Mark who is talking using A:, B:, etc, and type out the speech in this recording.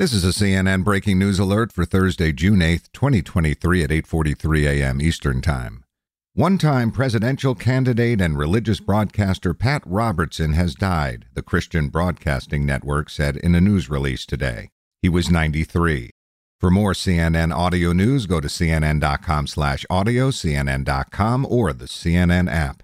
A: This is a CNN breaking news alert for Thursday, June 8th, 2023 at 8:43 a.m. Eastern Time. One-time presidential candidate and religious broadcaster Pat Robertson has died, the Christian Broadcasting Network said in a news release today. He was 93. For more CNN audio news, go to cnn.com/audio, cnn.com or the CNN app.